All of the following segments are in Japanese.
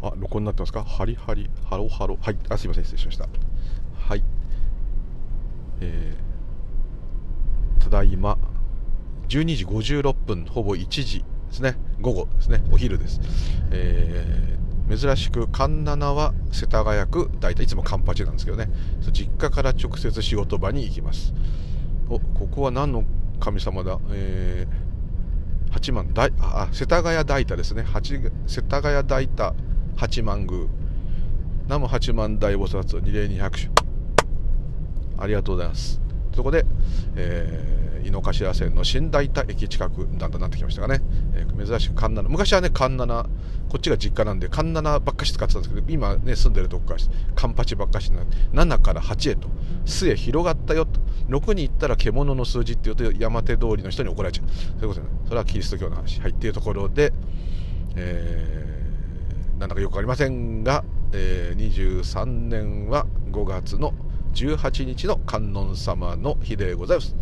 あ録音になってますか？ハリハリ。ハロハロはい。あすいません。失礼しました。はい。えー、ただいま。12時56分。ほぼ1時ですね。午後ですね。お昼です。えー、珍しく環七は世田谷区。大体いつもカンパチなんですけどね。実家から直接仕事場に行きます。おここは何の神様だ？えー、八幡大あ世田谷大田ですね。世田谷大田。八幡宮。南無八幡大菩薩二礼二拍手。ありがとうございます。そこで、えー、井の頭線の新大田駅近くだんだんなってきましたがね、えー、珍しく環七。昔はね環七こっちが実家なんで環七ばっかし使ってたんですけど今ね住んでるとこからカンパチばっかしになって7から8へと。末広がったよと。6に行ったら獣の数字っていうと山手通りの人に怒られちゃう。そういうことね。それはキリスト教の話。はい。っていうところで、えー、なんだかよくありませんが、えー、23年は5月の「18日の観音様の日でございます。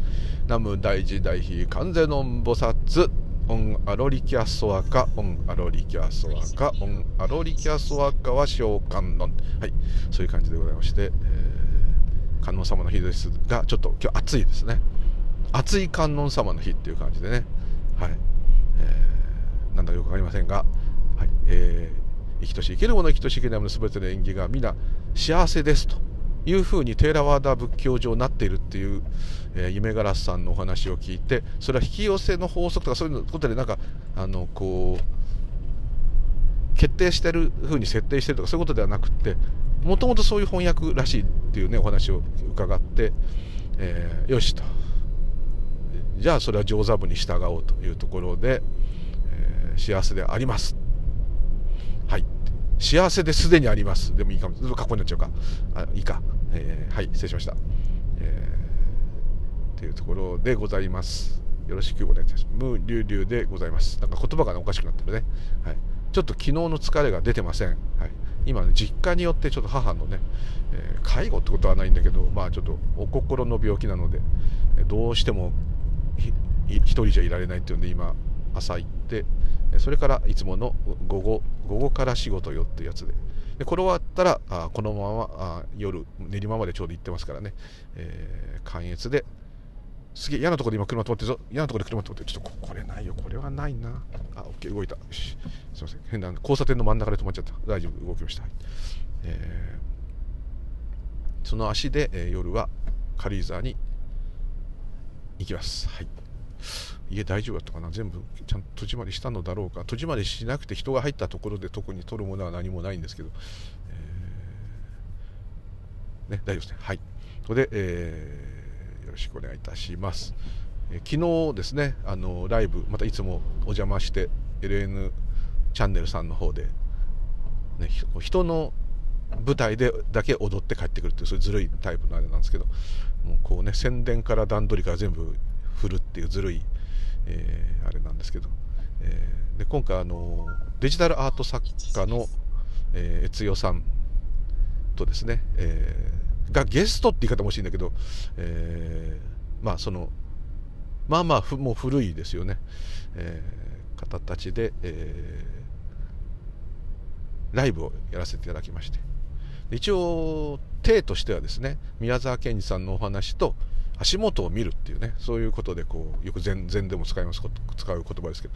南無大寺大悲観世音菩薩オンアロリキャソアカ、オンアロリキャソアカ、オンアロリキャソアカは小観音。はい、そういう感じでございまして、えー、観音様の日ですが、ちょっと今日暑いですね。暑い観音様の日っていう感じでね、はい、えー、なんだかよくわかりませんが、はい、えー、生きとし生けるもの生きとし生けないもの全ての縁起が皆幸せですと。いうふうにテーラワーダ仏教上なっているっていう、えー、夢ガラスさんのお話を聞いてそれは引き寄せの法則とかそういうことでなんかあのこう決定してるふうに設定してるとかそういうことではなくってもともとそういう翻訳らしいっていうねお話を伺って、えー、よしとじゃあそれは上座部に従おうというところで、えー、幸せでありますはい。幸せですでにあります。でもいいかも。ずっと過去になっちゃうか。あいいか。えー、はい。失礼しました、えー、っていうところでございます。よろしくお願いします。無流流でございます。なんか言葉が、ね、おかしくなってるね、はい、ちょっと昨日の疲れが出てません、はい、今、ね、実家によってちょっと母のね、えー、介護ってことはないんだけどまあちょっとお心の病気なのでどうしても一人じゃいられないっていうんで今朝行ってそれからいつもの午後午後から仕事よっていうやつで。でこれ終わったらあこのままあ夜練馬までちょうど行ってますからね、えー、関越で。すげえ嫌なところで今車止まってるぞ。嫌なところで車止まってる。ちょっとこれないよ。これはないな。あオッケー動いた。よし。すいません。変な交差点の真ん中で止まっちゃった。大丈夫。動きました、えー、その足で、えー、夜は軽井沢に行きます。はい。家大丈夫だったかな？全部ちゃんと戸締まりしたのだろうか？戸締まりしなくて人が入ったところで特に取るものは何もないんですけど、えー、ね、大丈夫ですね。はい。それで、えー、よろしくお願いいたします、えー、昨日ですねあのライブまたいつもお邪魔して LN チャンネルさんの方で、ね、人の舞台でだけ踊って帰ってくるっていうそういうずるいタイプのあれなんですけどもうこうね宣伝から段取りから全部振るっていうずるいえー、あれなんですけど、えー、で今回あのデジタルアート作家の、えー、越代さんとですね、えー、がゲストって言い方もしいんだけど、えー、まあそのまあまあふもう古いですよね、えー、方たちで、えー、ライブをやらせていただきまして。一応体としてはですね宮沢賢治さんのお話と足元を見るっていうねそういうことでこうよく禅禅でも使います使う言葉ですけ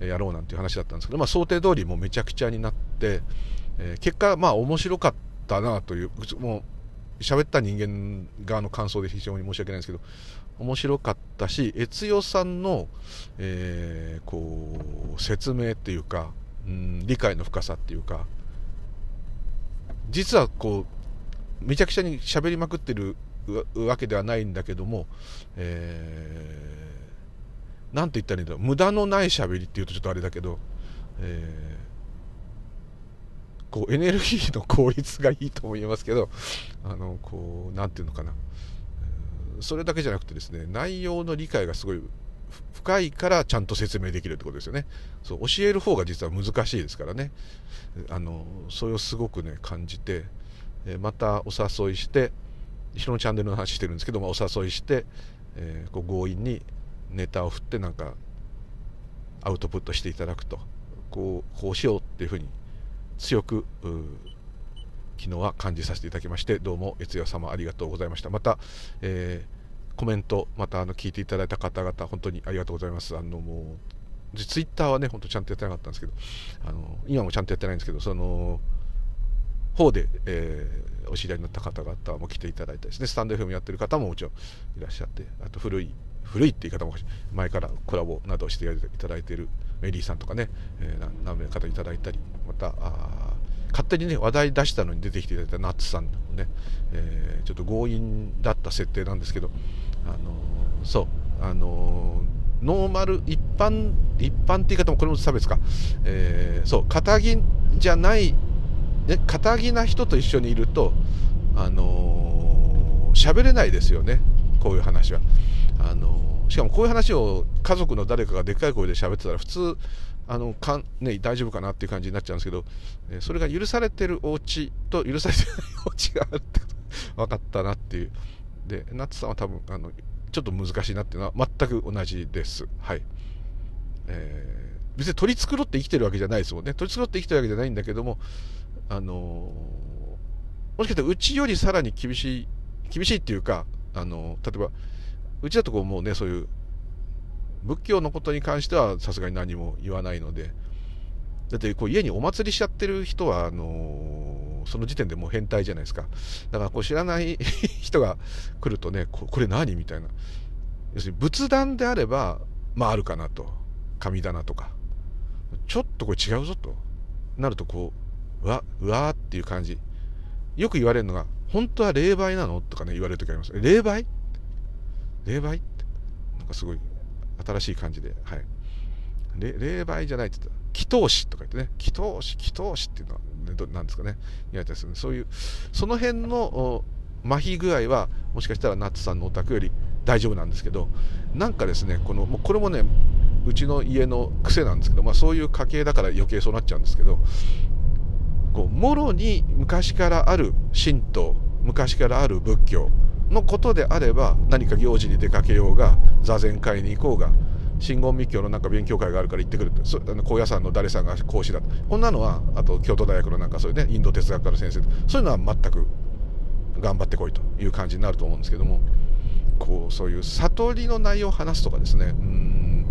どやろうなんていう話だったんですけど、まあ、想定通りもうめちゃくちゃになって、えー、結果まあ面白かったなというもう喋った人間側の感想で非常に申し訳ないんですけど面白かったし悦代さんの、えー、こう説明っていうか、うん、理解の深さっていうか実はこうめちゃくちゃに喋りまくってるわけではないんだけども、えー、なんて言ったらいいんだろう。無駄のない喋りっていうとちょっとあれだけど、えー、こうエネルギーの効率がいいとも言えますけどあのこうなんていうのかな。それだけじゃなくてですね内容の理解がすごい深いからちゃんと説明できるってことですよね。そう教える方が実は難しいですからね。あのそれをすごくね感じてまたお誘いして人のチャンネルの話してるんですけどもお誘いして、えー、こう強引にネタを振ってなんかアウトプットしていただくと。こうこうしようっていうふうに強く昨日は感じさせていただきましてどうも越夜様ありがとうございました。また、えー、コメントまたあの聞いていただいた方々本当にありがとうございます。あのもうツイッターはね本当ちゃんとやってなかったんですけどあの今もちゃんとやってないんですけどその方で、えー、お知り合いになった方々も来ていただいたですねスタンド FM やってる方ももちろんいらっしゃってあと古い古いって言い方も前からコラボなどしていただいているメリーさんとかね、えー、何名かいただいたりまたあ勝手にね話題出したのに出てきていただいたナッツさんもね、えー、ちょっと強引だった設定なんですけど、あのー、そうあのー、ノーマル一般一般って言い方もこれも差別か、えー、そう肩着じゃないね肩着な人と一緒にいるとあの喋れないですよね。こういう話は。あのしかもこういう話を家族の誰かがでっかい声で喋ってたら普通あのかん、ね、大丈夫かなっていう感じになっちゃうんですけど、それが許されてるお家と許されてないお家があるってこと分かったなっていう。でナッツさんは多分あのちょっと難しいなっていうのは全く同じです。はい。えー、別に取り繕って生きてるわけじゃないですもんね。取り繕って生きてるわけじゃないんだけどもあの、もしかしたらうちよりさらに厳しい厳しいっていうかあの、例えばうちだとこうもうねそういう仏教のことに関してはさすがに何も言わないのでだってこう家にお祭りしちゃってる人はあのー、その時点でもう変態じゃないですか。だからこう知らない人が来るとねこれ何みたいな。要するに仏壇であればまああるかなと。神棚とか。ちょっとこれ違うぞと。なるとこうわうわーっていう感じ。よく言われるのが本当は霊媒なのとかね言われる時あります。霊媒？霊媒？ってなんかすごい新しい感じで、はい。霊媒じゃないって言った。ら、祈祷師とか言ってね、祈祷師、祈祷師っていうのは、ね、なんですかね、言われたりするそういう、その辺の麻痺具合は、もしかしたらナッツさんのお宅より大丈夫なんですけど、なんかですね、この、もうこれもね、うちの家の癖なんですけど、まあそういう家系だから余計そうなっちゃうんですけど、こう、もろに昔からある神道、昔からある仏教、のことであれば何か行事に出かけようが座禅会に行こうが真言密教のなんか勉強会があるから行ってくるってそあの高野山の誰さんが講師だと。こんなのはあと京都大学のなんかそういうねインド哲学科の先生そういうのは全く頑張ってこいという感じになると思うんですけどもこうそういう悟りの内容を話すとかですねうん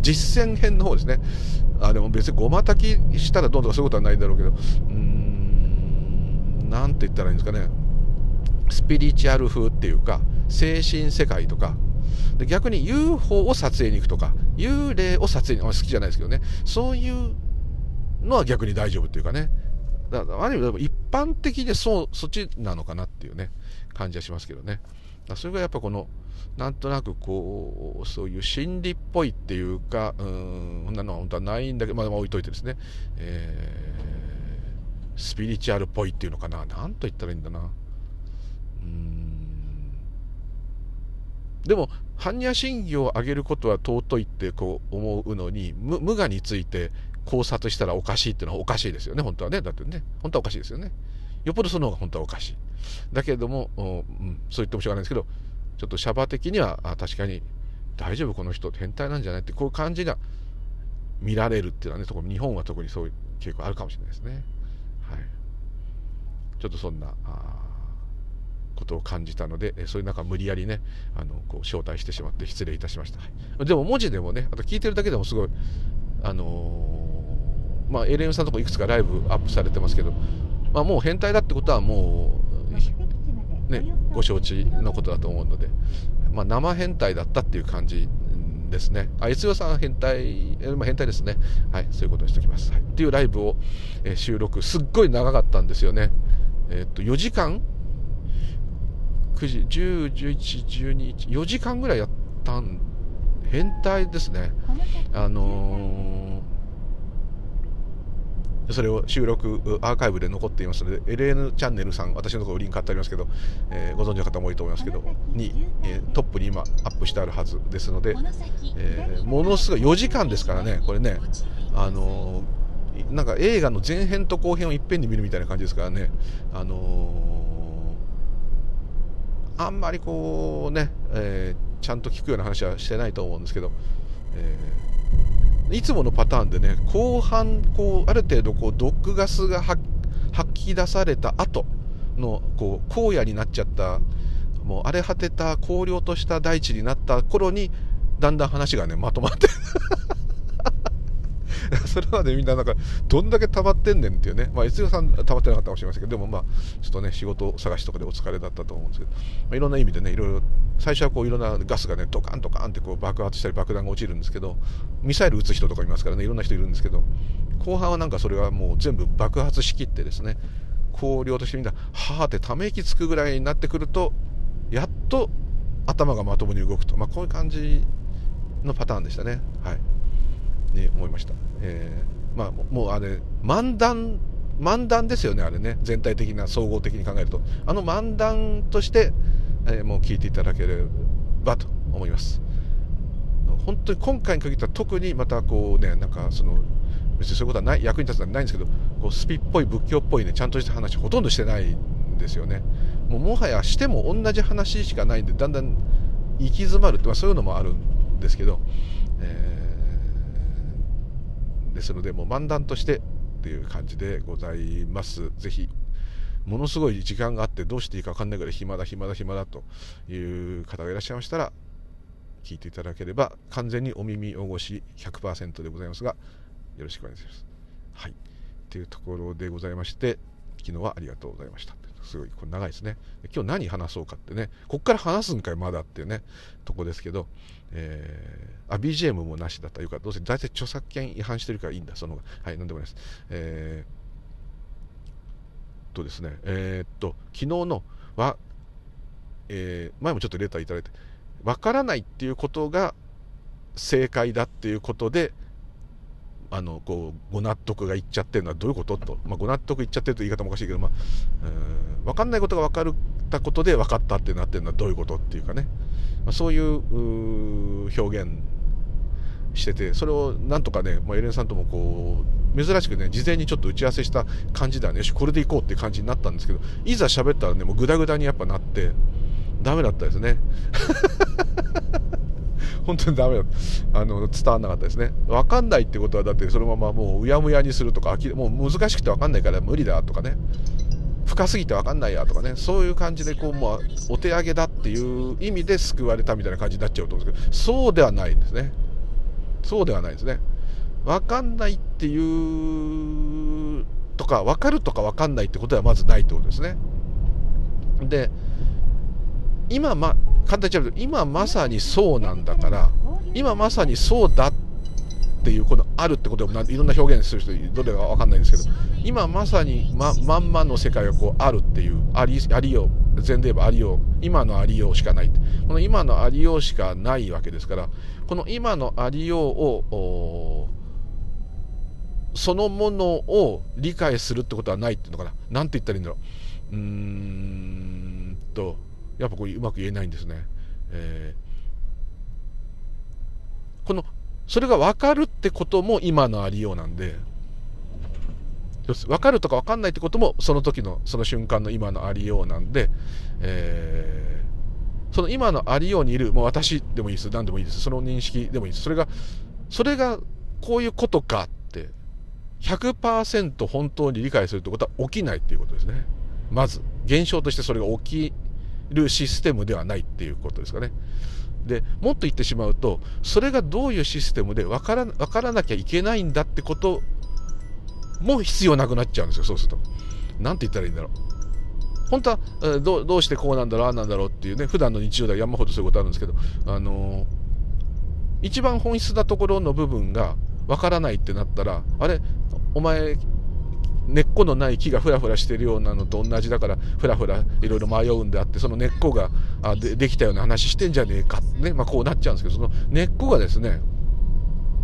実践編の方ですね。あでも別にごま炊きしたらどうとかそういうことはないんだろうけど。うーんなんて言ったらいいんですかね。スピリチュアル風っていうか精神世界とか。で逆に UFO を撮影に行くとか幽霊を撮影に好きじゃないですけどね。そういうのは逆に大丈夫っていうかね。だからある意味一般的でそうそっちなのかなっていうね感じはしますけどね。それがやっぱこのなんとなくこうそういう心理っぽいっていうかうんそんなのは本当はないんだけどまあ置いといてですね、えー、スピリチュアルっぽいっていうのかな。何と言ったらいいんだな。でも般若心経を上げることは尊いってこう思うのに無我について考察したらおかしいっていうのはおかしいですよね。本当はね。だってね。本当はおかしいですよね。よっぽどその方が本当はおかしい。だけれども、うん、そう言ってもしょうがないんですけどちょっとシャバ的にはあ確かに大丈夫この人変態なんじゃないってこういう感じが見られるっていうのはね日本は特にそういう傾向あるかもしれないですね。はい。ちょっとそんなあことを感じたので、そういう中無理やりね、あの、こう招待してしまって失礼いたしました。はい、でも文字でもね、あと聞いてるだけでもすごい、あのー、まあ、エレンさんのとこいくつかライブアップされてますけど、まあ、もう変態だってことはもう、ね、ご承知のことだと思うので、まあ、生変態だったっていう感じですね。あ、悦代さん変態、えまあ、変態ですね。はい、そういうことにしておきます。はい、っていうライブを、え、収録、すっごい長かったんですよね。えー、っと、4時間？9時、10、11、12、4時間ぐらいやったん、変態ですね。あの、それを収録、アーカイブで残っていますので、LN チャンネルさん、私のところリンク貼ってありますけど、えー、ご存知の方も多いと思いますけど、に、えー、トップに今アップしてあるはずですので、えものすごい4時間ですからね、これね、あのなんか映画の前編と後編をいっぺんに見るみたいな感じですからね、あのあんまりこうね、えー、ちゃんと聞くような話はしてないと思うんですけど、えいつものパターンでね後半こうある程度こう毒ガスが吐き出された後のこう荒野になっちゃったもう荒れ果てた荒涼とした大地になった頃にだんだん話がねまとまって。それまでみんななんかどんだけ溜まってんねんっていうね。まあ悦代さん溜まってなかったかもしれませんけどでもまあちょっとね仕事探しとかでお疲れだったと思うんですけど、まあ、いろんな意味でねいろいろ最初はこういろんなガスがねドカンドカンってこう爆発したり爆弾が落ちるんですけどミサイル撃つ人とかいますからねいろんな人いるんですけど後半はなんかそれはもう全部爆発しきってですね荒涼としてみんなはあってため息つくぐらいになってくるとやっと頭がまともに動くと、まあ、こういう感じのパターンでしたね。はい、ね思いました。えー、まあ、もうあれ漫談漫談ですよねあれね。全体的な総合的に考えると。あの漫談として、えー、もう聞いていただければと思います。本当に今回に限ったら特にまたこうねなんかその別にそういうことはない役に立つのはないんですけどこうスピっぽい仏教っぽいねちゃんとした話ほとんどしてないんですよね。もうもはやしても同じ話しかないんでだんだん行き詰まるって、まあ、そういうのもあるんですけど、えー、ですのでもう漫談としてっていう感じでございますぜひものすごい時間があってどうしていいか分かんないぐらい暇だ暇だ暇だという方がいらっしゃいましたら聞いていただければ完全にお耳汚し100%でございますがよろしくお願いします。はい。というところでございまして、昨日はありがとうございました。すごい、これ長いですね。今日何話そうかってね、こっから話すんかいまだっていうね、とこですけど、えー、あ、BGM もなしだったらよか。どうせ大体著作権違反してるからいいんだ、その、はい、なんでもないです。えー、とですね、えー、っと、昨日のは、えー、前もちょっとレターいただいて、わからないっていうことが正解だっていうことで、あのこうご納得がいっちゃってるのはどういうことと、まあ、ご納得いっちゃってると言い方もおかしいけど、まあ、うん分かんないことが分かったことで分かったってなってるのはどういうことっていうかね、まあ、そういう表現しててそれをなんとかね、まあ、エレンさんともこう珍しくね事前にちょっと打ち合わせした感じではね。よしこれでいこうって感じになったんですけどいざ喋ったらねもうグダグダにやっぱなってダメだったですね。本当にダメだあの伝わんなかったですね。分かんないってことはだってそのままもううやむやにするとかもう難しくて分かんないから無理だとかね。深すぎて分かんないやとかね。そういう感じでこうもうお手上げだっていう意味で救われたみたいな感じになっちゃうと思うんですけど。そうではないんですね。そうではないですね。分かんないっていうとか分かるとか分かんないってことはまずないってことですね。で今ま簡単に言っちゃうと今まさにそうなんだから今まさにそうだっていうこのあるってことをいろんな表現する人どれか分かんないんですけど今まさにままんまの世界がこうあるっていうありありよう前で言えばありよう今のありようしかないこの今のありようしかないわけですからこの今のありようをそのものを理解するってことはないっていうのかな。何て言ったらいいんだろう。うーんとやっぱこううまく言えないんですね。えー、このそれが分かるってことも今のありようなんで分かるとか分かんないってこともその時のその瞬間の今のありようなんで、えー、その今のありようにいるもう私でもいいです何でもいいですその認識でもいいですそれがそれがこういうことかって100%本当に理解するってことは起きないっていうことですねまず現象としてそれが起きるシステムではないっていうことですかね。でもっと言ってしまうとそれがどういうシステムで分から分からなきゃいけないんだってことも必要なくなっちゃうんですよそうすると。何て言ったらいいんだろう。本当はどどうしてこうなんだろうああなんだろうっていうね普段の日常では山ほどそういうことあるんですけどあのー、一番本質なところの部分が分からないってなったらあれ？お前根っこのない木がフラフラしてるようなのと同じだからフラフラいろいろ迷うんであってその根っこがあでできたような話してんじゃねえかね、まあ、こうなっちゃうんですけどその根っこがですね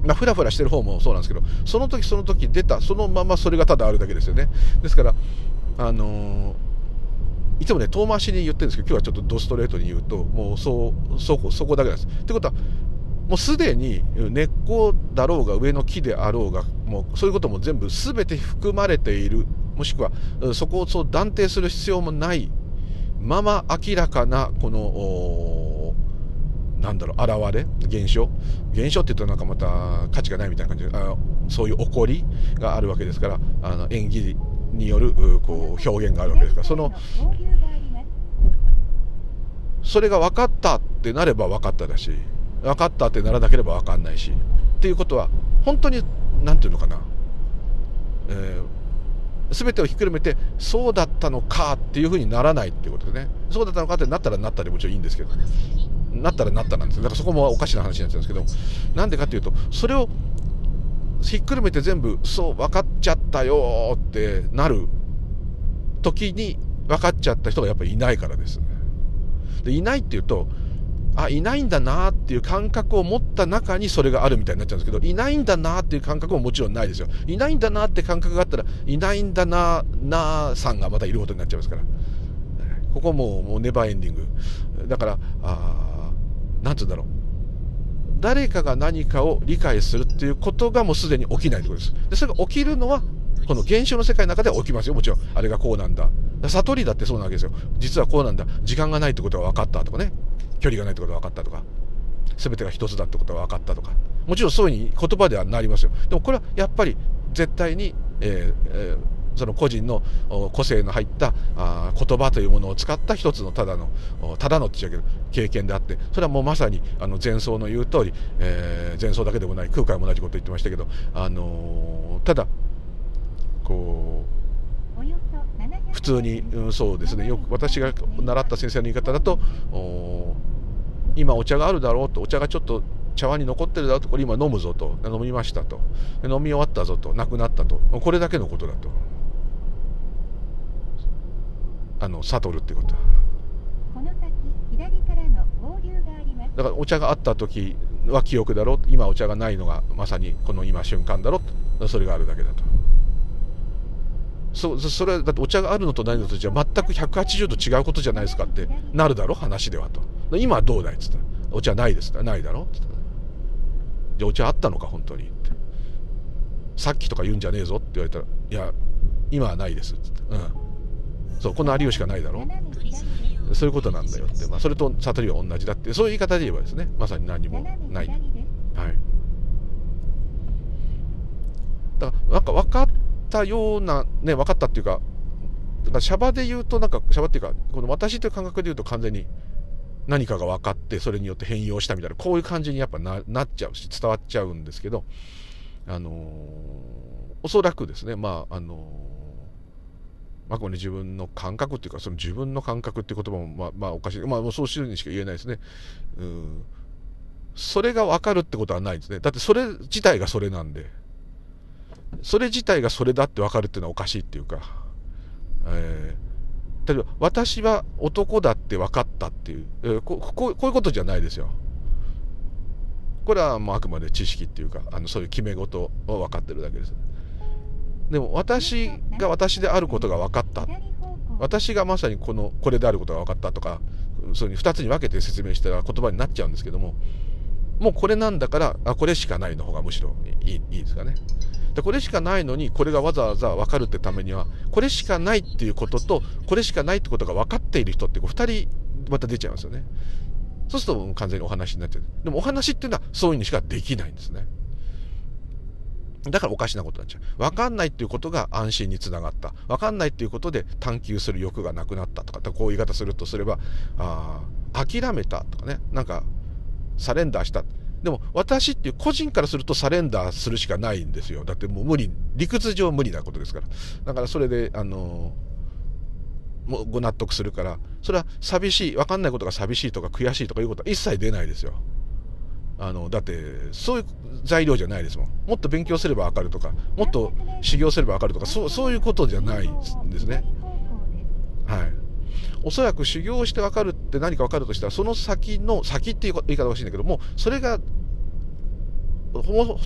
まあ、フラフラしてる方もそうなんですけどその時その時出たそのままそれがただあるだけですよねですからあのーいつもね遠回しに言ってるんですけど今日はちょっとドストレートに言うともうそうそこそこだけなんです。ってことはもうすでに根っこだろうが上の木であろうがもうそういうことも全部全て含まれている。もしくはそこをそう断定する必要もないまま明らかなこのなんだろう現れ現象？現象って言うとなんかまた価値がないみたいな感じ。であそういう起こりがあるわけですからあの演技によるこう表現があるわけですから。そのそれが分かったってなれば分かっただし分かったってならなければ分かんないし。っていうことは本当に何て言うのかな、えー、全てをひっくるめてそうだったのかっていうふうにならないっていうことでね。そうだったのかってなったらなったでもちろんいいんですけど。なったらなったなんですだからそこもおかしな話になっちゃうんですけどなんでかっていうとそれをひっくるめて全部そう分かっちゃったよってなる時に分かっちゃった人がやっぱりいないからです。でいないっていうとあいないんだなっていう感覚を持った中にそれがあるみたいになっちゃうんですけどいないんだなっていう感覚ももちろんないですよ。いないんだなって感覚があったらいないんだななさんがまたいることになっちゃいますから。ここももうネバーエンディング。だからあなんつうんだろう。誰かが何かを理解するっていうことがもうすでに起きないということです。でそれが起きるのはこの現象の世界の中では起きますよ。もちろんあれがこうなんだ。悟りだってそうなわけですよ。実はこうなんだ。時間がないってことが分かったとかね。距離がないってことが分かったとか。全てが一つだってことが分かったとか。もちろんそういうふうに言葉ではなりますよ。でもこれはやっぱり絶対に、えーえー、その個人の個性の入ったあ言葉というものを使った一つのただのただのって言っちゃうけど経験であってそれはもうまさにあの前奏の言う通り、えー、前奏だけでもない空海も同じこと言ってましたけど、あのー、ただこう普通に、うん、そうですね。よく私が習った先生の言い方だと今お茶があるだろうとお茶がちょっと茶碗に残ってるだろうとこれ今飲むぞと。飲みましたと。飲み終わったぞと。なくなったと。これだけのことだと。あの悟るってこと。だからお茶があった時は記憶だろう。今お茶がないのがまさにこの今瞬間だろうそれがあるだけだと。そそれはだってお茶があるのとないのとじゃ全く180度違うことじゃないですかってなるだろ？話ではと。今はどうだいっつったらお茶ないですかないだろ？っつったらじゃお茶あったのか？本当に。って。さっきとか言うんじゃねえぞって言われたらいや今はないですっつってうん。そうこの有吉かないだろ？そういうことなんだよって、まあ、それと悟りは同じだって。そういう言い方で言えばですね。まさに何もないはい。だからなんか分かっったような、ね、分かったっていうか、だからシャバで言うと、なんか、シャバっていうか、この私という感覚で言うと完全に何かが分かって、それによって変容したみたいな、こういう感じにやっぱなっちゃうし、伝わっちゃうんですけど、あのー、おそらくですね、まあ、あのー、あくまで自分の感覚っていうか、その自分の感覚っていう言葉も、まあ、まあ、おかしい。まあ、もうそういうにしか言えないですね。うん。それが分かるってことはないですね。だってそれ自体がそれなんで。それ自体がそれだって分かるっていうのはおかしいっていうか、えー、例えば私は男だって分かったっていう、えー、ここういうことじゃないですよ。これはもうあくまで知識っていうかあのそういう決め事を分かってるだけです。でも私が私であることが分かった私がまさにこのこれであることが分かったとかそういうふうに2つに分けて説明したら言葉になっちゃうんですけどももうこれなんだからあこれしかないの方がむしろいいいいですかね。でこれしかないのにこれがわざわざ分かるってためにはこれしかないっていうこととこれしかないってことが分かっている人ってこう2人また出ちゃいますよねそうすると完全にお話になっちゃうでもお話っていうのはそういうにしかできないんですねだからおかしなことになっちゃう。分かんないっていうことが安心につながった。分かんないっていうことで探求する欲がなくなったとか、こういう言い方するとすれば、あ諦めたとかね、なんか、サレンダーした。でも私っていう個人からするとサレンダーするしかないんですよ。だってもう無理、理屈上無理なことですから。だからそれで、あのもご納得するから、それは寂しい、分かんないことが寂しいとか悔しいとかいうことは一切出ないですよ。あのだってそういう材料じゃないですもんもっと勉強すれば分かるとかもっと修行すれば分かるとかそうそういうことじゃないんですねはいおそらく修行して分かるって何か分かるとしたらその先の先っていう言い方が欲しいんだけどもそれが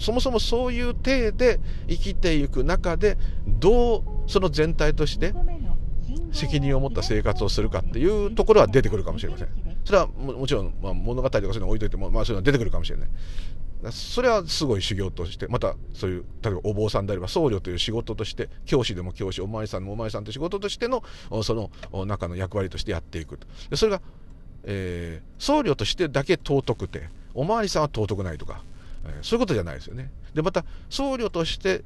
そもそもそういう体で生きていく中でどうその全体として責任を持った生活をするかっていうところは出てくるかもしれません。それはもちろん、まあ、物語とかそういうの置いといても、まあ、そういうのは出てくるかもしれない。それはすごい修行としてまたそういう例えばお坊さんであれば僧侶という仕事として教師でも教師お前さんもお前さんという仕事としてのその中の役割としてやっていくと。それがえー、僧侶としてだけ尊くてお巡りさんは尊くないとか、えー、そういうことじゃないですよね。でまた僧侶としてっ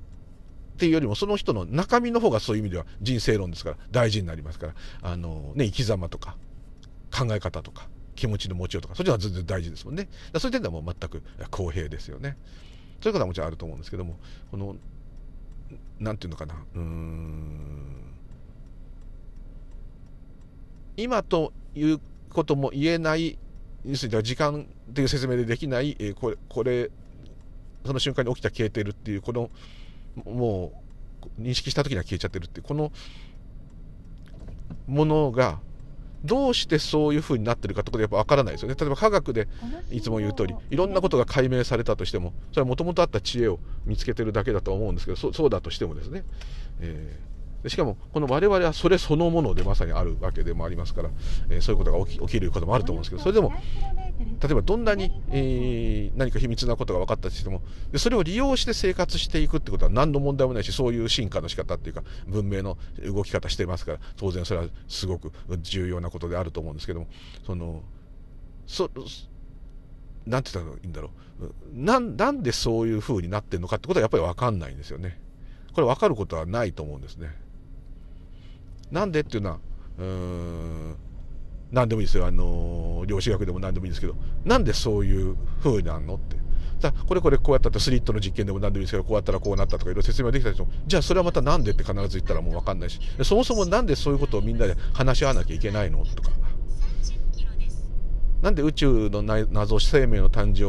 ていうよりもその人の中身の方がそういう意味では人生論ですから大事になりますから。あの、ね、生き様とか考え方とか気持ちの持ちようとかそっちは全然大事ですもんね。そういう点ではもう全く公平ですよね。そういうことはもちろんあると思うんですけどもこの何て言うのかなうん。今ということも言えない要するに時間っていう説明でできない、え、これこれその瞬間に起きた消えてるっていうこのもう認識した時には消えちゃってるっていうこのものがどうしてそういうふうになってるかとかやっぱ分からないですよね。例えば科学でいつも言う通りいろんなことが解明されたとしてもそれはもともとあった知恵を見つけてるだけだと思うんですけどそうだとしてもですね、えーしかもこの我々はそれそのものでまさにあるわけでもありますから、えー、そういうことが起き起きることもあると思うんですけどそれでも例えばどんなに、えー、何か秘密なことが分かったとしてもでそれを利用して生活していくってことは何の問題もないしそういう進化の仕方っていうか文明の動き方してますから当然それはすごく重要なことであると思うんですけどもそのそなんて言ったらいいんだろうななんでそういうふうになってるのかってことはやっぱり分かんないんですよね。これ分かることはないと思うんですね。なんでっていうのは、うーん、何でもいいですよ。あの、量子学でも何でもいいんですけど、なんでそういう風になるのって。だこれこれこうやったってスリットの実験でも何でもいいですけどこうやったらこうなったとかいろいろ説明できたでしょじゃあそれはまた何でって必ず言ったらもうわかんないしそもそも何でそういうことをみんなで話し合わなきゃいけないのとかなんで宇宙の謎生命の誕生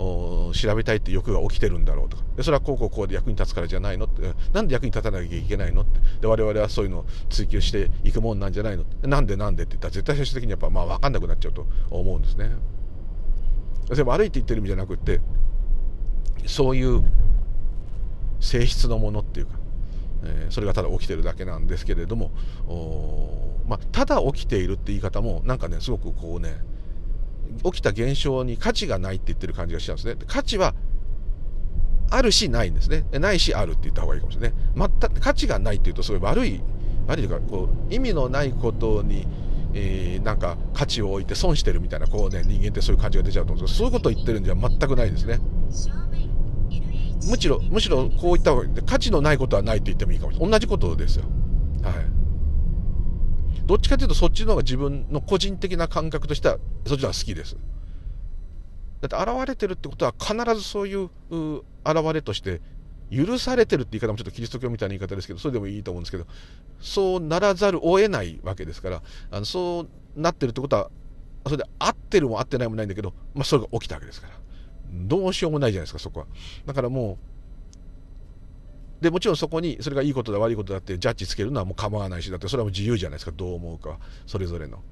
を調べたいって欲が起きてるんだろうとか。でそれはこうこうこうで役に立つからじゃないのって。なんで役に立たなきゃいけないのって。で我々はそういうのを追求していくもんなんじゃないのなんでなんでって言ったら絶対最終的にやっぱまあ分かんなくなっちゃうと思うんですね。でも歩いていってる意味じゃなくってそういう性質のものっていうか、えー、それがただ起きてるだけなんですけれどもまあ、ただ起きているって言い方もなんかねすごくこうね起きた現象に価値がないって言ってる感じがしちゃうんですね。価値はあるしないんですね。ないしあるって言った方がいいかもしれない。全く価値がないっていうとすごい悪い、悪いというか、こう、意味のないことに、えー、なんか価値を置いて損してるみたいな、こうね、人間ってそういう感じが出ちゃうと思うんですけど、そういうことを言ってるんじゃ全くないですね。むしろ、むしろこういった方がいい。価値のないことはないと言ってもいいかもしれない。同じことですよ。はい。どっちかというとそっちの方が自分の個人的な感覚としてはそっちの方が好きです。だって現れてるってことは必ずそういう現れとして許されてるって言い方もちょっとキリスト教みたいな言い方ですけどそれでもいいと思うんですけどそうならざるを得ないわけですからあのそうなってるってことはそれで合ってるも合ってないもないんだけど、まあ、それが起きたわけですからどうしようもないじゃないですかそこはだからもうでもちろんそこにそれがいいことだ悪いことだってジャッジつけるのはもう構わないしだってそれはもう自由じゃないですか。どう思うか。それぞれの。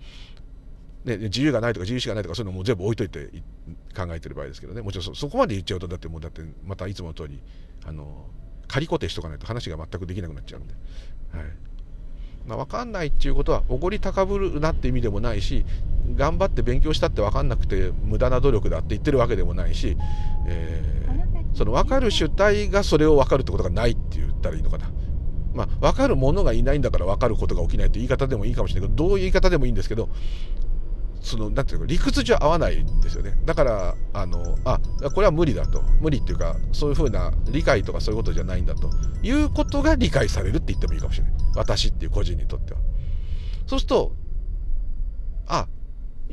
ね、自由がないとか自由視がないとかそういうのも全部置いといて考えてる場合ですけどね。もちろんそこまで言っちゃうとだってもうだってまたいつもの通りあの仮固定しとかないと話が全くできなくなっちゃうんで、はい。まあ、分かんないっていうことはおごり高ぶるなって意味でもないし頑張って勉強したって分かんなくて無駄な努力だって言ってるわけでもないし、えー、その分かる主体がそれを分かるってことがないって言ったらいいのかな。まあ、分かるものがいないんだから分かることが起きないという言い方でもいいかもしれない。けどどういう言い方でもいいんですけどそのなんていうか理屈じゃ合わないんですよね。だからあのあこれは無理だと。無理っていうかそういうふうな理解とかそういうことじゃないんだと。いうことが理解されるって言ってもいいかもしれない。私っていう個人にとっては。そうするとあ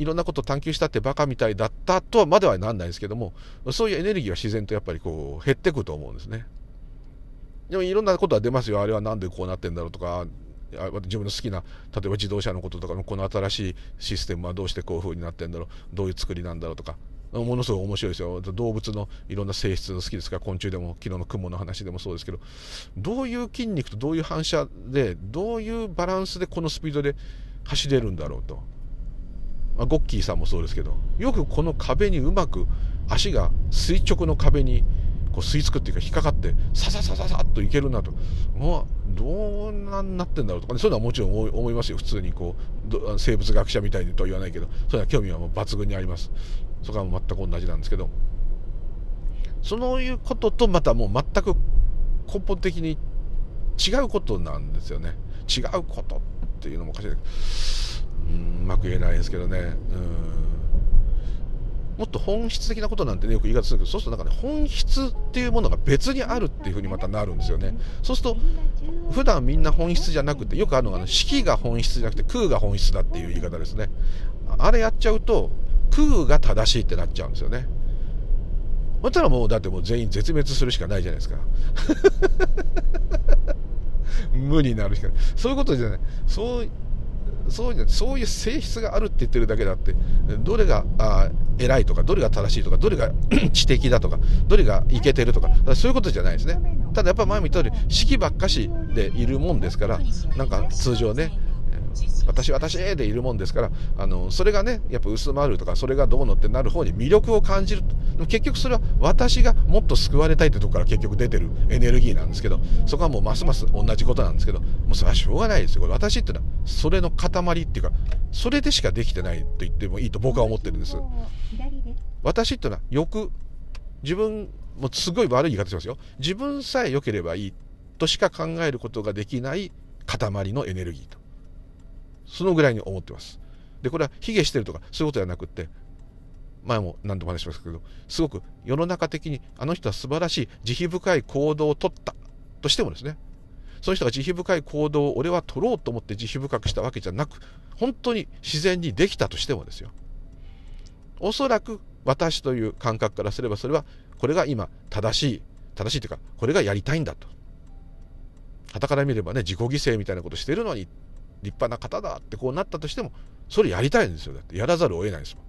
いろんなこと探求したってバカみたいだったとはまではなんないですけどもそういうエネルギーは自然とやっぱりこう減ってくと思うんですね。でもいろんなことは出ますよ。あれは何でこうなってんだろうとか自分の好きな例えば自動車のこととかのこの新しいシステムはどうしてこういう風になってんだろう。どういう作りなんだろうとか。ものすごい面白いですよ。動物のいろんな性質の好きですか。ら昆虫でも昨日の雲の話でもそうですけど。どういう筋肉とどういう反射でどういうバランスでこのスピードで走れるんだろうと、まあ、ゴッキーさんもそうですけどよくこの壁にうまく足が垂直の壁にこう吸い付くっていうか引っかかってさささささっといけるなと。もうどうなんなってんだろうと。か、ね、そういうのはもちろん思いますよ。普通にこう生物学者みたいにとは言わないけどそういうのは興味はもう抜群にあります。そこは全く同じなんですけど。そういうこととまたもう全く根本的に違うことなんですよね。違うことっていうのもおかしいけど。うまく言えないですけどね。うん。もっと本質的なことなんてねよく言い方するけどそうするとなんかね本質っていうものが別にあるっていうふうにまたなるんですよね。そうすると普段みんな本質じゃなくてよくあるのが、ね、式が本質じゃなくて空が本質だっていう言い方ですね。あれやっちゃうと空が正しいってなっちゃうんですよね。またらもうだってもう全員絶滅するしかないじゃないですか。無になるしかない。そういうことじゃない。そうそういうそういう性質があるって言ってるだけだってどれがあ偉いとかどれが正しいとかどれが 知的だとかどれがいけてるとかそういうことじゃないですね。ただやっぱ前も言った通り式ばっかしでいるもんですからなんか通常ね私私でいるもんですからあのそれがねやっぱ薄まるとかそれがどうのってなる方に魅力を感じる。結局それは私がもっと救われたいってとこから結局出てるエネルギーなんですけどそこはもうますます同じことなんですけどもうそれはしょうがないですよ。これ私っていうのはそれの塊っていうかそれでしかできてないと言ってもいいと僕は思ってるんです。私っていうのは欲自分もうすごい悪い言い方しますよ。自分さえ良ければいいとしか考えることができない塊のエネルギーと。そのぐらいに思ってます。で、これは卑下してるとか、そういうことではなくって、前も何度も話しましたけど、すごく世の中的にあの人は素晴らしい慈悲深い行動をとったとしてもですね、その人が慈悲深い行動を俺は取ろうと思って慈悲深くしたわけじゃなく、本当に自然にできたとしてもですよ。おそらく私という感覚からすればそれは、これが今正しい、正しいというか、これがやりたいんだと。傍から見ればね、自己犠牲みたいなことしてるのに立派な方だってこうなったとしてもそれやりたいんですよ。だってやらざるを得ないですもん。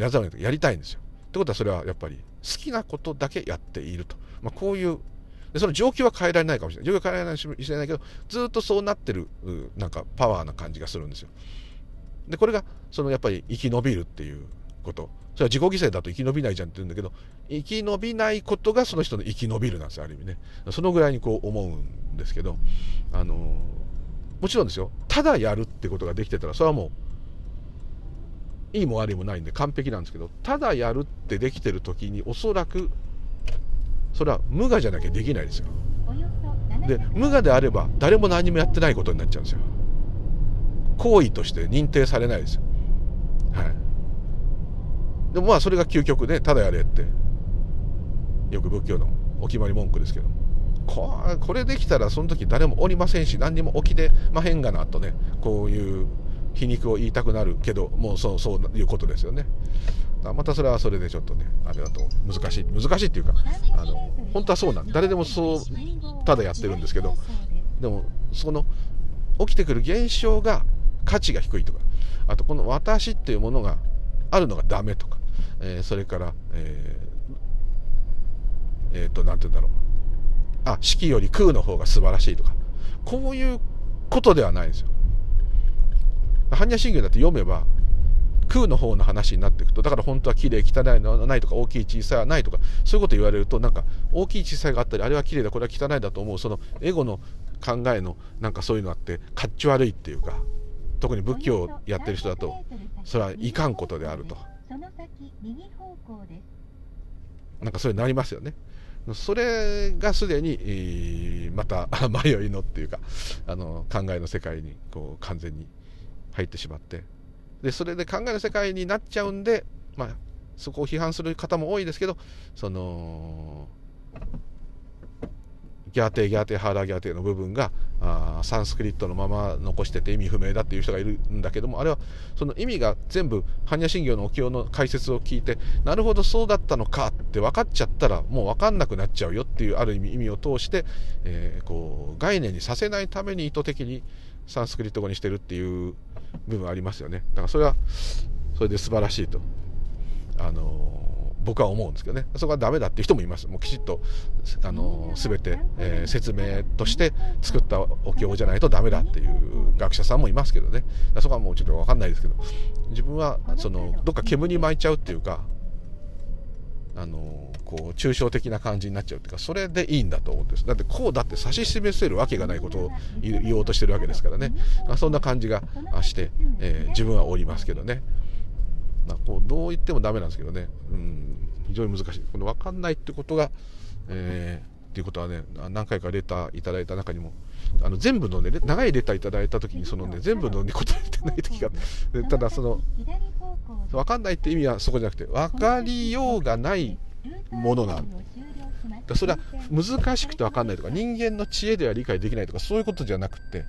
やらざるを得ないやりたいんですよ。ってことはそれはやっぱり好きなことだけやっていると、まあ、こういうでその状況は変えられないかもしれない。状況は変えられないかもしれないけどずっとそうなってるなんかパワーな感じがするんですよ。でこれがそのやっぱり生き延びるっていうこと。それは自己犠牲だと生き延びないじゃんって言うんだけど生き延びないことがその人の生き延びるなんですよある意味ね。そのぐらいにこう思うんですけどあのもちろんですよ。ただやるってことができてたらそれはもういいも悪いもないんで完璧なんですけどただやるってできてる時におそらくそれは無我じゃなきゃできないですよ。で無我であれば誰も何もやってないことになっちゃうんですよ。行為として認定されないですよ。はい。でもまあそれが究極でただやれってよく仏教のお決まり文句ですけど。もここれできたらその時誰もおりませんし何にも起きてまへんがなとねこういう皮肉を言いたくなるけどもうそうそういうことですよね。またそれはそれでちょっとねあれだと難しい難しいっていうかあの本当はそうなん誰でもそうただやってるんですけどでもその起きてくる現象が価値が低いとかあとこの私っていうものがあるのがダメとか、えー、それからえー、えー、と何て言うんだろう。あ、式より空の方が素晴らしいとか、こういうことではないんですよ。般若心経だって読めば、空の方の話になっていくと、だから本当は綺麗、汚いのはないとか、大きい、小さいはないとか、そういうこと言われると、なんか、大きい、小さいがあったり、あれは綺麗だ、これは汚いだと思う、そのエゴの考えの、なんかそういうのあって、かっち悪いっていうか、特に仏教をやってる人だと、それはいかんことであると。なんかそれになりますよね。それがすでに、えー、また 迷いのっていうかあの考えの世界にこう完全に入ってしまって。でそれで考えの世界になっちゃうんで、まあ、そこを批判する方も多いですけどそのギャーテギャーテハーラーギャーテの部分があサンスクリットのまま残してて意味不明だっていう人がいるんだけどもあれはその意味が全部般若心経のお経の解説を聞いてなるほどそうだったのかって分かっちゃったらもう分かんなくなっちゃうよっていうある意味意味を通して、えー、こう概念にさせないために意図的にサンスクリット語にしてるっていう部分ありますよね。だからそれはそれで素晴らしいと。あのー僕は思うんですけどね。そこはダメだっていう人もいます。もうきちっとあの全て、えー、説明として作ったお経じゃないとダメだっていう学者さんもいますけどね。そこはもうちょっと分かんないですけど。自分はそのどっか煙に巻いちゃうっていうかあのこう抽象的な感じになっちゃうっていうかそれでいいんだと思うんです。だってこうだって指し示せるわけがないことを言おうとしてるわけですからね。そんな感じがして、えー、自分はおりますけどね。まあ、こうどう言ってもダメなんですけどね、うん、非常に難しい。この分かんないってことが、えー、っていうことはね何回かレターいただいた中にもあの全部のね長いレターいただいた時にそのね全部のに答えてない時がただその分かんないって意味はそこじゃなくて分かりようがないものなんだ。それは難しくて分かんないとか人間の知恵では理解できないとかそういうことじゃなくて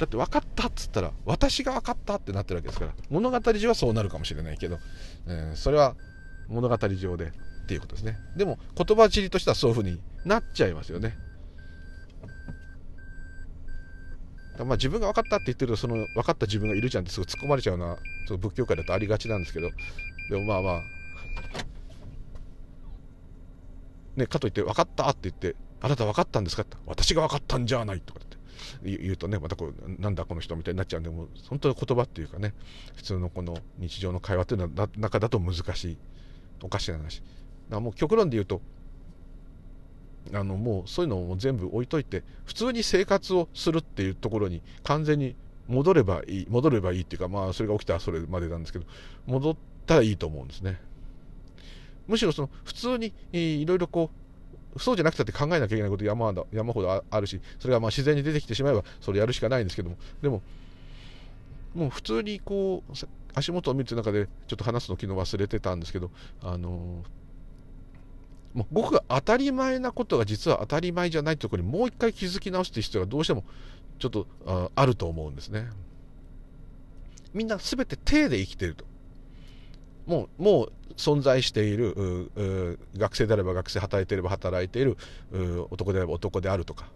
だって分かったっつったら私が分かったってなってるわけですから物語上はそうなるかもしれないけど、えー、それは物語上でっていうことですね。でも言葉尻としてはそういうふうになっちゃいますよね。まあ自分が分かったって言ってるとその分かった自分がいるじゃんってすぐ突っ込まれちゃうのはその仏教界だとありがちなんですけどでもまあまあねかといって分かったって言ってあなた分かったんですかって私が分かったんじゃないとか。言うとねまたこうなんだこの人みたいになっちゃうんでもう本当に言葉っていうかね普通のこの日常の会話っていうのは中だと難しいおかしな話。だからもう極論で言うとあのもうそういうのを全部置いといて普通に生活をするっていうところに完全に戻ればいい戻ればいいっていうかまあそれが起きたらそれまでなんですけど戻ったらいいと思うんですね。むしろその普通にいろいろこうそうじゃなくたって考えなきゃいけないこと山山ほどあるしそれがまあ自然に出てきてしまえばそれやるしかないんですけどもでももう普通にこう足元を見るという中でちょっと話すの昨日忘れてたんですけどあのもう僕が当たり前なことが実は当たり前じゃないところにもう一回気づき直すという必要がどうしてもちょっとああると思うんですね。みんな全て手で生きてると。もうもう存在している学生であれば学生働いていれば働いている男であれば男であるとか、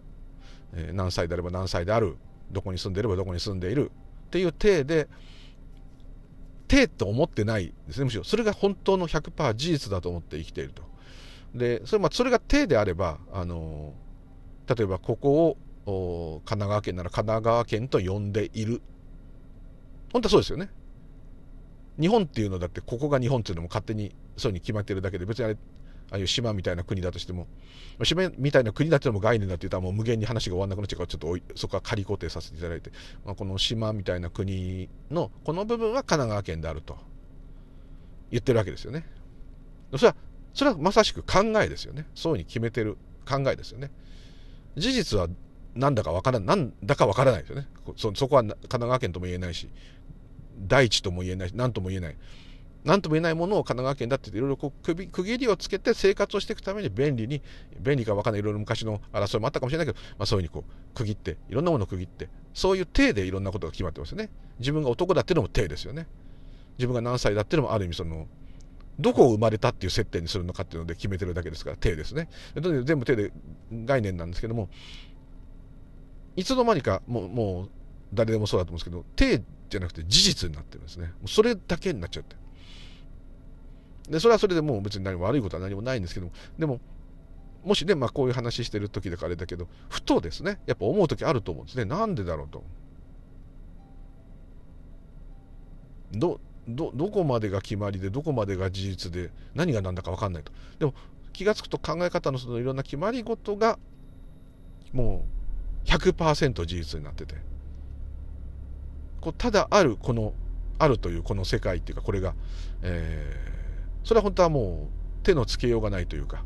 えー、何歳であれば何歳であるどこに住んでいればどこに住んでいるっていう体で体と思ってないですねむしろ。それが本当の100%事実だと思って生きていると。でそれ,、まあ、それが体であればあの例えばここを神奈川県なら神奈川県と呼んでいる。本当はそうですよね。日本っていうのだってここが日本っていうのも勝手にそうに決まってるだけで別にあれああいう島みたいな国だとしても島みたいな国だってのも概念だって言ったらもう無限に話が終わらなくなっちゃうからちょっとそこは仮固定させていただいて、まあ、この島みたいな国のこの部分は神奈川県であると言ってるわけですよね。それはそれはまさしく考えですよね。そういうふうに決めてる考えですよね。事実は何だかわからなんだかわからないですよね。そこは神奈川県とも言えないし大地とも言えない何とも言えない。何とも言えないものを神奈川県だっていろいろこう区切りをつけて生活をしていくために便利に便利か分かんないいろいろ昔の争いもあったかもしれないけど、まあ、そういうふうにこう区切っていろんなものを区切ってそういう体でいろんなことが決まってますよね。自分が男だっていうのも体ですよね。自分が何歳だっていうのもある意味そのどこを生まれたっていう設定にするのかっていうので決めてるだけですから手ですね。全部手で概念なんですけどもいつの間にかもうもう誰でもそうだと思うんですけど手じゃなくて事実になってるんですねそれだけになっちゃって。でそれはそれでもう別に何も悪いことは何もないんですけども。でももしね、まあ、こういう話してる時だからあれだけどふとですねやっぱ思う時あると思うんですね。なんでだろうと。どどどこまでが決まりでどこまでが事実で何が何だか分かんないと。でも気が付くと考え方のそのいろんな決まり事がもう100%事実になってて。こうただあるこのあるというこの世界っていうかこれが、えー、それは本当はもう手のつけようがないというか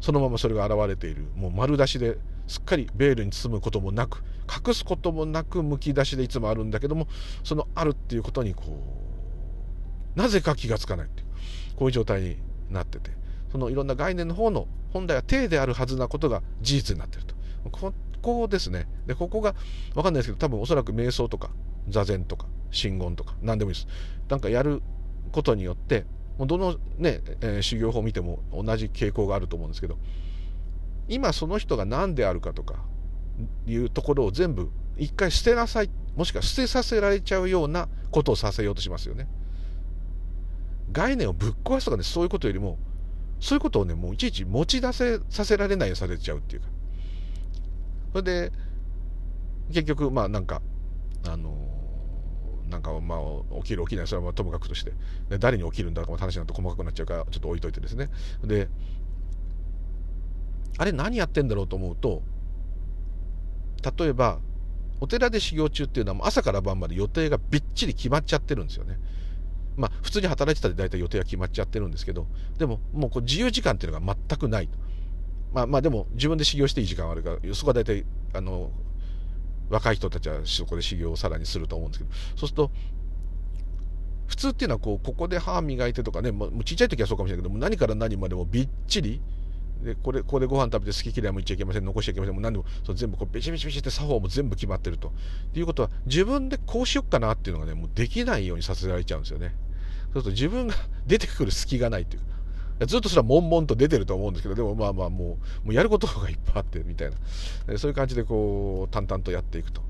そのままそれが現れている。もう丸出しですっかりベールに包むこともなく隠すこともなくむき出しでいつもあるんだけどもそのあるっていうことにこうなぜか気がつかないっていうこういう状態になってて。そのいろんな概念の方の本来は定であるはずなことが事実になってると。ここですね。でここが分かんないですけど多分おそらく瞑想とか座禅とか真言とか何でもいいですなんかやることによってもうどのね、えー、修行法を見ても同じ傾向があると思うんですけど今その人が何であるかとかいうところを全部一回捨てなさいもしくは捨てさせられちゃうようなことをさせようとしますよね。概念をぶっ壊すとかねそういうことよりもそういうことをねもういちいち持ち出せさせられないようにされちゃうっていうかそれで結局まあなんかあのなんかまあ起きる起きないそれはともかくとして。誰に起きるんだとか話になって細かくなっちゃうからちょっと置いといてですね。であれ何やってんだろうと思うと例えばお寺で修行中っていうのは朝から晩まで予定がびっちり決まっちゃってるんですよね。まあ、普通に働いてたら大体予定は決まっちゃってるんですけどでももうこう自由時間っていうのが全くないまあまあでも自分で修行していい時間はあるからそこは大体あの若い人たちはそこで修行をさらにすると思うんですけどそうすると普通っていうのはこうここで歯磨いてとかねもうちっちゃい時はそうかもしれないけども何から何までもびっちりでこれここでご飯食べて好き嫌いも言っちゃいけません残しちゃいけませんもう何でもそう全部こうベチベチベチって作法も全部決まってると。っていうことは自分でこうしよっかなっていうのがねもうできないようにさせられちゃうんですよね。そうすると自分が出てくる隙がないっていうずっとそれは悶々と出てると思うんですけどでもまあまあもうもうやることがいっぱいあってみたいな。そういう感じでこう淡々とやっていくと。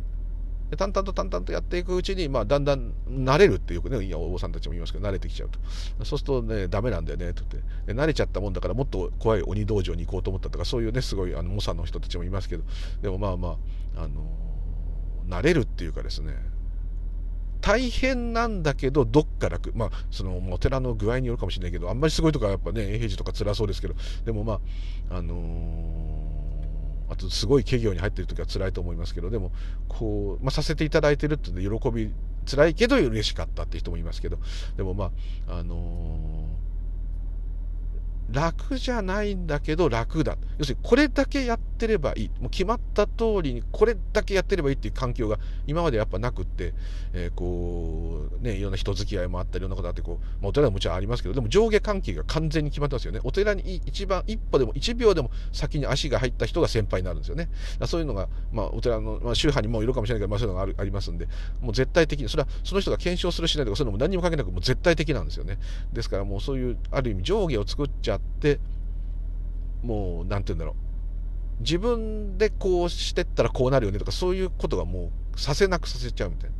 淡々と淡々とやっていくうちに、まあ、だんだん慣れるってよくねいやお坊さんたちも言いますけど慣れてきちゃうと。そうするとねダメなんだよね。と言って慣れちゃったもんだからもっと怖い鬼道場に行こうと思ったとかそういうねすごいあの猛者の人たちもいますけど。でもまあまあ、あの慣れるっていうかですね大変なんだけどどっか楽。まあそのお寺の具合によるかもしれないけどあんまりすごいとかやっぱね永平寺とか辛そうですけど。でもまああのーあとすごい企業に入ってる時は辛いと思いますけどでもこう、まあ、させていただいてるって喜び辛いけど嬉しかったって人もいますけど。でもまああのー楽じゃないんだけど楽だ。要するにこれだけやってればいい。もう決まった通りにこれだけやってればいいっていう環境が今までやっぱなくって、えー、こうねいろんな人付き合いもあったりいろんなことあってこう、まあ、お寺はもちろんありますけどでも上下関係が完全に決まってますよね。お寺に一番一歩でも1秒でも先に足が入った人が先輩になるんですよね。そういうのが、まあ、お寺の、まあ、宗派にもいるかもしれないけど、まあ、そういうのがあるありますんでもう絶対的にそれはその人が検証するしないとかそういうのも何にも関係なくもう絶対的なんですよね。ですからもうそういうある意味上下を作っちゃってもう何て言うんだろう自分でこうしてったらこうなるよねとかそういうことがもうさせなくさせちゃうみたいな。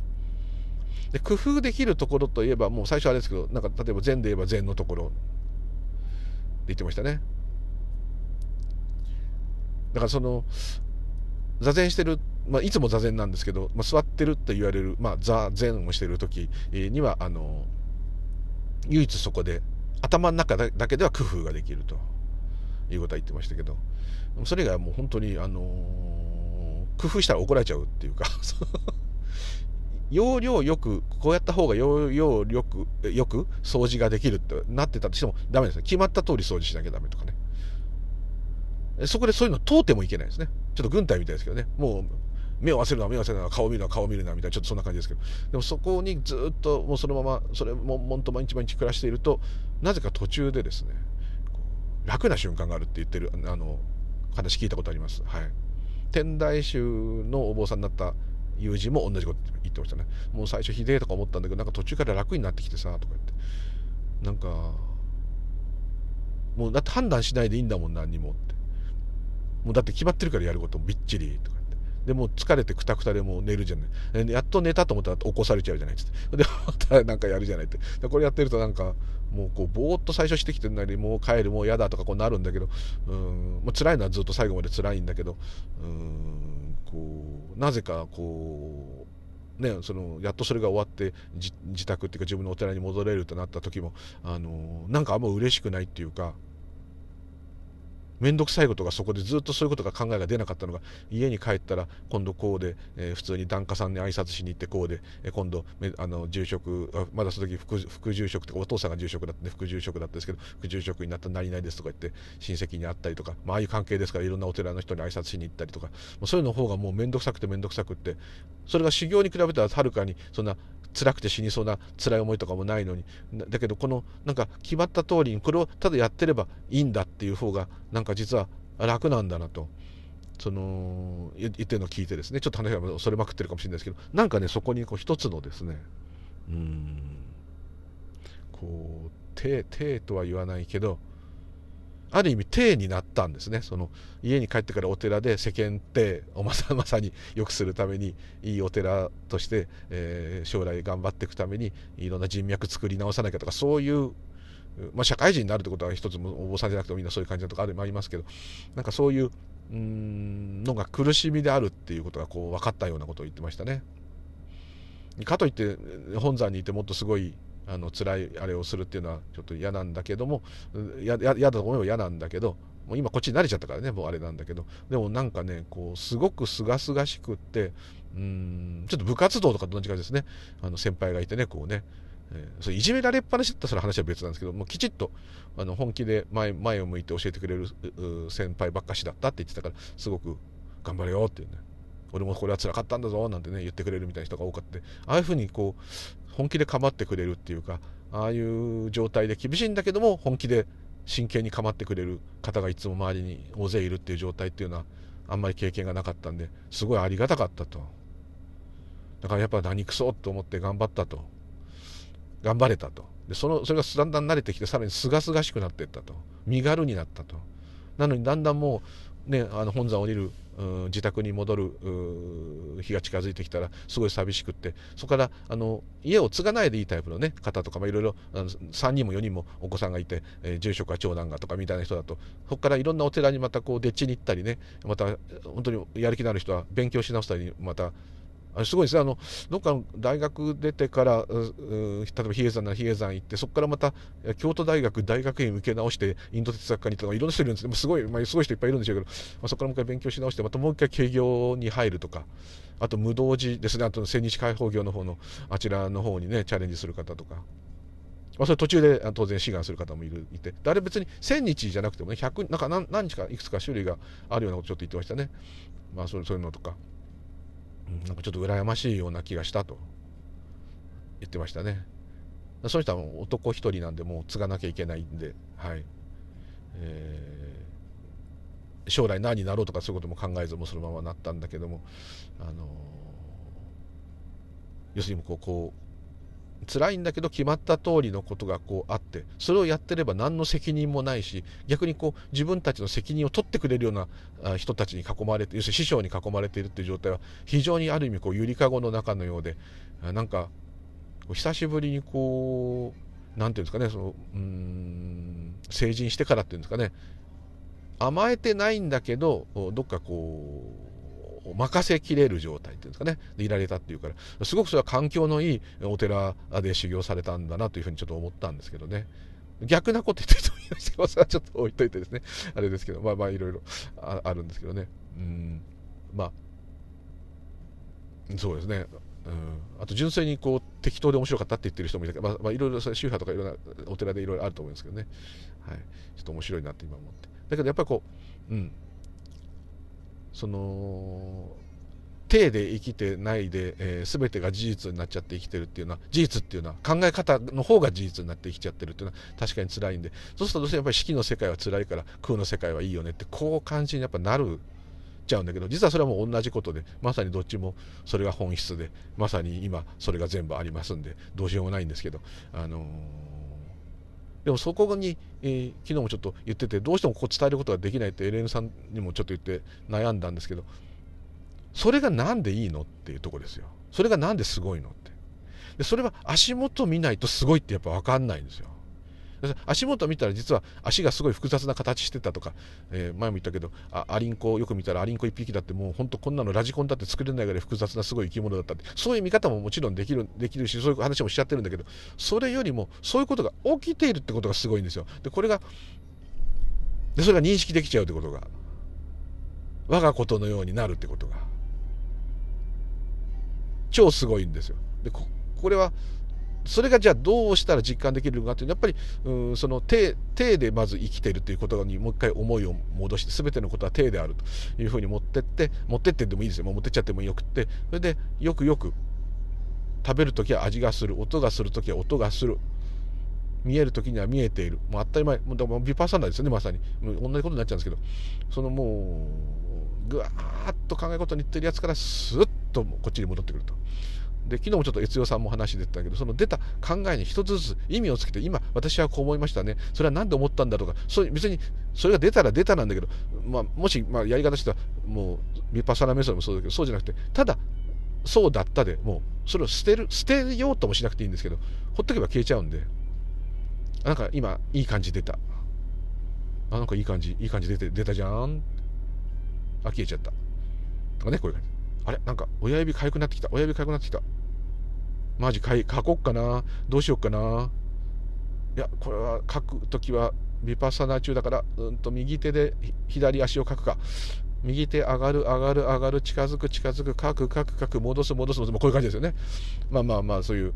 で工夫できるところといえばもう最初あれですけどなんか例えば禅で言えば禅のところって言ってましたね。だからその座禅してる、まあ、いつも座禅なんですけど、まあ、座ってるって言われる、まあ、座禅をしてる時にはあの唯一そこで頭の中だけでは工夫ができると。いうことは言ってましたけど。それがもう本当にあのー、工夫したら怒られちゃうっていうか。要領よくこうやった方が要領よくよく掃除ができるってなってたとしてもダメですね。決まった通り掃除しなきゃダメとかね。そこでそういうの通ってもいけないですね。ちょっと軍隊みたいですけどね。もう目を合わせるな目を合わせるな顔見るな顔見るなみたいなちょっとそんな感じですけど。でもそこにずっともうそのままそれももんと毎日毎日暮らしているとなぜか途中でですね楽な瞬間があるって言ってるあの話聞いたことあります。はい、天台宗のお坊さんになった友人も同じこと言ってましたね。もう最初ひでえとか思ったんだけどなんか途中から楽になってきてさとか言って。なんかもうだって判断しないでいいんだもん何にもって。もうだって決まってるからやることもびっちりとか言って。でもう疲れてくたくたでもう寝るじゃない。やっと寝たと思ったら起こされちゃうじゃないっつって。でまたなんかやるじゃないって。でこれやってるとなんかもうこうぼーっと最初してきてるなりもう帰るもう嫌だとかこうなるんだけどうん、まあ、辛いのはずっと最後まで辛いんだけどうんこうなぜかこうね、そのやっとそれが終わって自宅っていうか自分のお寺に戻れるとなった時もあのなんかあんま嬉しくないっていうか面倒くさいことがそこでずっとそういうことが考えが出なかったのが家に帰ったら今度こうで、えー、普通に檀家さんに挨拶しに行ってこうで、えー、今度あの住職まだその時副住職とかお父さんが住職だったんで副住職だったんですけど副住職になったら何々ですとか言って親戚に会ったりとか、まああいう関係ですからいろんなお寺の人に挨拶しに行ったりとかもうそういうの方がもう面倒くさくて面倒くさくってそれが修行に比べたらはるかにそんな辛くて死にそうな辛い思いとかもないのにだけどこのなんか決まった通りにこれをただやってればいいんだっていう方がなんか実は楽なんだなと。その言ってるのを聞いてですね。ちょっと話が恐れまくってるかもしれないですけど。なんかねそこにこう一つのですねうんこう手手とは言わないけどある意味体になったんですね。その家に帰ってからお寺で世間体をまさまさに 良くするためにいいお寺として、えー、将来頑張っていくためにいろんな人脈作り直さなきゃとかそういう、まあ、社会人になるってことは一つもお坊さんじゃなくてもみんなそういう感じのとかありますけどなんかそういううんのが苦しみであるっていうことがこう分かったようなことを言ってましたね。かといって本山にいてもっとすごいあの辛いあれをするっていうのはちょっと嫌なんだけども嫌だと思えば嫌なんだけどもう今こっちに慣れちゃったからねもうあれなんだけど。でもなんかねこうすごくすがすがしくってうんちょっと部活動とかと同じ感じですね。あの先輩がいてねこうね。えー、それいじめられっぱなしだったら話は別なんですけどもうきちっとあの本気で前前を向いて教えてくれる先輩ばっかしだったって言ってたからすごく頑張れよっていうね。俺もこれは辛かったんだぞなんてね言ってくれるみたいな人が多かった。ああいうふうにこう本気で構ってくれるっていうかああいう状態で厳しいんだけども本気で真剣に構ってくれる方がいつも周りに大勢いるっていう状態っていうのはあんまり経験がなかったんですごいありがたかったと。だからやっぱ何くそと思って頑張ったと。頑張れたと。でそのそれがだんだん慣れてきてさらにすがすがしくなっていったと。身軽になったと。なのにだんだんもうねあの本山降りる自宅に戻る日が近づいてきたらすごい寂しくって。そこからあの家を継がないでいいタイプの、ね、方とかいろいろ3人も4人もお子さんがいて、えー、住職は長男がとかみたいな人だと。そこからいろんなお寺にまたこうでっちに行ったりねまた本当にやる気のある人は勉強し直したりまたすごいですね。あのどっかの大学出てから例えば比叡山なら比叡山行ってそこからまた京都大学大学院受け直してインド哲学科に行ったとかいろんな人いるんですすごい、まあ、すごい人いっぱいいるんでしょうけど、まあ、そこからもう一回勉強し直してまたもう一回営業に入るとかあと無道寺ですね。あと千日開放業の方のあちらの方にねチャレンジする方とか。まあ、それ途中で当然志願する方もいるいて。あれ別に1000日じゃなくてもね100なんか何何日かいくつか種類があるようなことちょっと言ってましたね、まあ、そそういうのとか。なんかちょっと羨ましいような気がしたと。言ってましたね。その人は男一人なんでもう継がなきゃいけないんで、はい。えー、将来何になろうとかそういうことも考えずもそのままなったんだけども、あのー、要するにこうこう辛いんだけど決まった通りのことがこうあってそれをやってれば何の責任もないし逆にこう自分たちの責任を取ってくれるような人たちに囲まれて要するに師匠に囲まれているっていう状態は非常にある意味こうゆりかごの中のようでなんか久しぶりにこう何て言うんですかねそのうん成人してからっていうんですかね甘えてないんだけどどっかこう任せきれる状態っていうんですかね。でいられたっていうから。すごくそれは環境のいいお寺で修行されたんだなというふうにちょっと思ったんですけどね。逆なこと言ってる人もいましたけどそれはちょっと置いといてですね。あれですけどまあまあいろいろあるんですけどね。うん。まあ。そうですね。うん、あと純粋にこう適当で面白かったって言ってる人もいたけど、まあ、まあ、いろいろ宗派とかいろんなお寺でいろいろあると思うんですけどね、はい、ちょっと面白いなって今思って。だけどやっぱりこう、うん、その体で生きてないで、えー、全てが事実になっちゃって生きてるっていうのは事実っていうのは考え方の方が事実になって生きちゃってるっていうのは確かに辛いんで。そうするとどうしてもやっぱり四季の世界は辛いから空の世界はいいよねってこう感じにやっぱなるちゃうんだけど実はそれはもう同じことでまさにどっちもそれが本質でまさに今それが全部ありますんでどうしようもないんですけどあのーでもそこに、えー、昨日もちょっと言っててどうしてもここ伝えることができないってエレンさんにもちょっと言って悩んだんですけどそれが何でいいのっていうとこですよ。それが何ですごいのって。でそれは足元見ないとすごいってやっぱ分かんないんですよ。足元見たら実は足がすごい複雑な形してたとか、えー、前も言ったけどあアリンコよく見たらアリンコ1匹だってもう本当こんなのラジコンだって作れないぐらい複雑なすごい生き物だったってそういう見方ももちろんできるできるしそういう話もしちゃってるんだけどそれよりもそういうことが起きているってことがすごいんですよ。でこれがでそれが認識できちゃうってことが我がことのようになるってことが超すごいんですよ。でこれはそれがじゃあどうしたら実感できるのかというのはやっぱりうその手手でまず生きているということにもう一回思いを戻して全てのことは手であるというふうに持ってって持ってってでもいいですよ。もう持ってっちゃってもよくって。それでよくよく食べる時は味がする。音がする時は音がする。見える時には見えている。もう当たり前。もうでもビパーサナですよねまさに。同じことになっちゃうんですけど。そのもうぐわーっと考え事に言ってるやつからスッとこっちに戻ってくると。で昨日もちょっと悦代さんも話出てたけどその出た考えに一つずつ意味をつけて今私はこう思いましたね。それは何で思ったんだとか。そう別にそれが出たら出たなんだけど、まあ、もし、まあ、やり方としてはもうビパサナメソッドもそうだけどそうじゃなくてただそうだったでもうそれを捨てる捨てようともしなくていいんですけどほっとけば消えちゃうんで。なんか今いい感じ出た。あなんかいい感じいい感じ出て出たじゃん。あ消えちゃった。とかねこういう感じ。あれ？なんか親指痒くなってきた。親指痒くなってきた。マジかい？書こっかな？どうしよっかな？いやこれは書く時はビパッサナー中だからうんと右手で左足を書くか。右手上がる上がる上がる近づく近づく書く書く書く戻す戻す戻す。こういう感じですよね。まあまあまあそういう。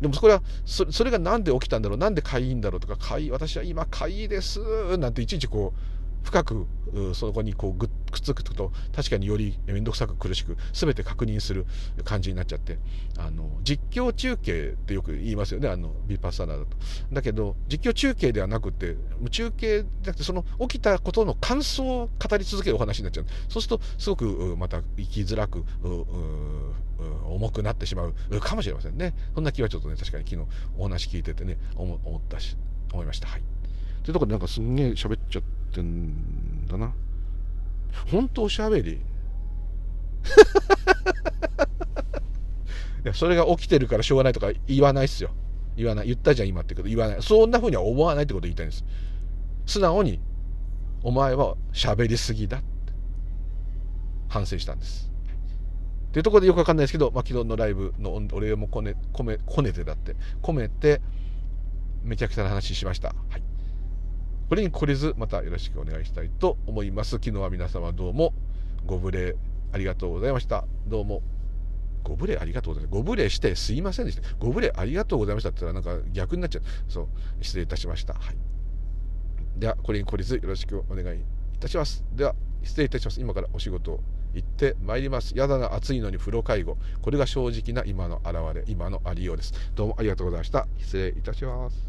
でもそれはそそれが何で起きたんだろう？なんでかいいんだろうとかかい私は今かいいですなんていちいちこう深くそこにこうくっつくと確かにより面倒くさく苦しく全て確認する感じになっちゃってあの実況中継ってよく言いますよねあのビパッサナだと。だけど実況中継ではなくて中継じゃなくてその起きたことの感想を語り続けるお話になっちゃうそうするとすごくまた生きづらく重くなってしまうかもしれませんねそんな気はちょっとね確かに昨日お話聞いててね思ったし思いました。はいというところでなんかすんげえ喋っちゃってんだな。本当おしゃべり いやそれが起きてるからしょうがないとか言わないっすよ。言わない。言ったじゃん今ってこと言わない。そんな風には思わないってこと言いたいんです。素直に、お前は喋りすぎだって反省したんです。っていうところでよくわかんないですけど、まあ、昨日のライブのお礼もこね、こめ、こねてだって、込めて、めちゃくちゃな話しました。はい。これに懲りずまたよろしくお願いしたいと思います。昨日は皆様どうもご無礼ありがとうございました。どうもご無礼ありがとうございます。ご無礼してすいませんでした。ご無礼ありがとうございましたって言ったらなんか逆になっちゃう。そう、失礼いたしました。はい。では、これに懲りずよろしくお願いいたします。では、失礼いたします。今からお仕事行ってまいります。やだな暑いのに風呂介護。これが正直な今の現れ、今のありようです。どうもありがとうございました。失礼いたします。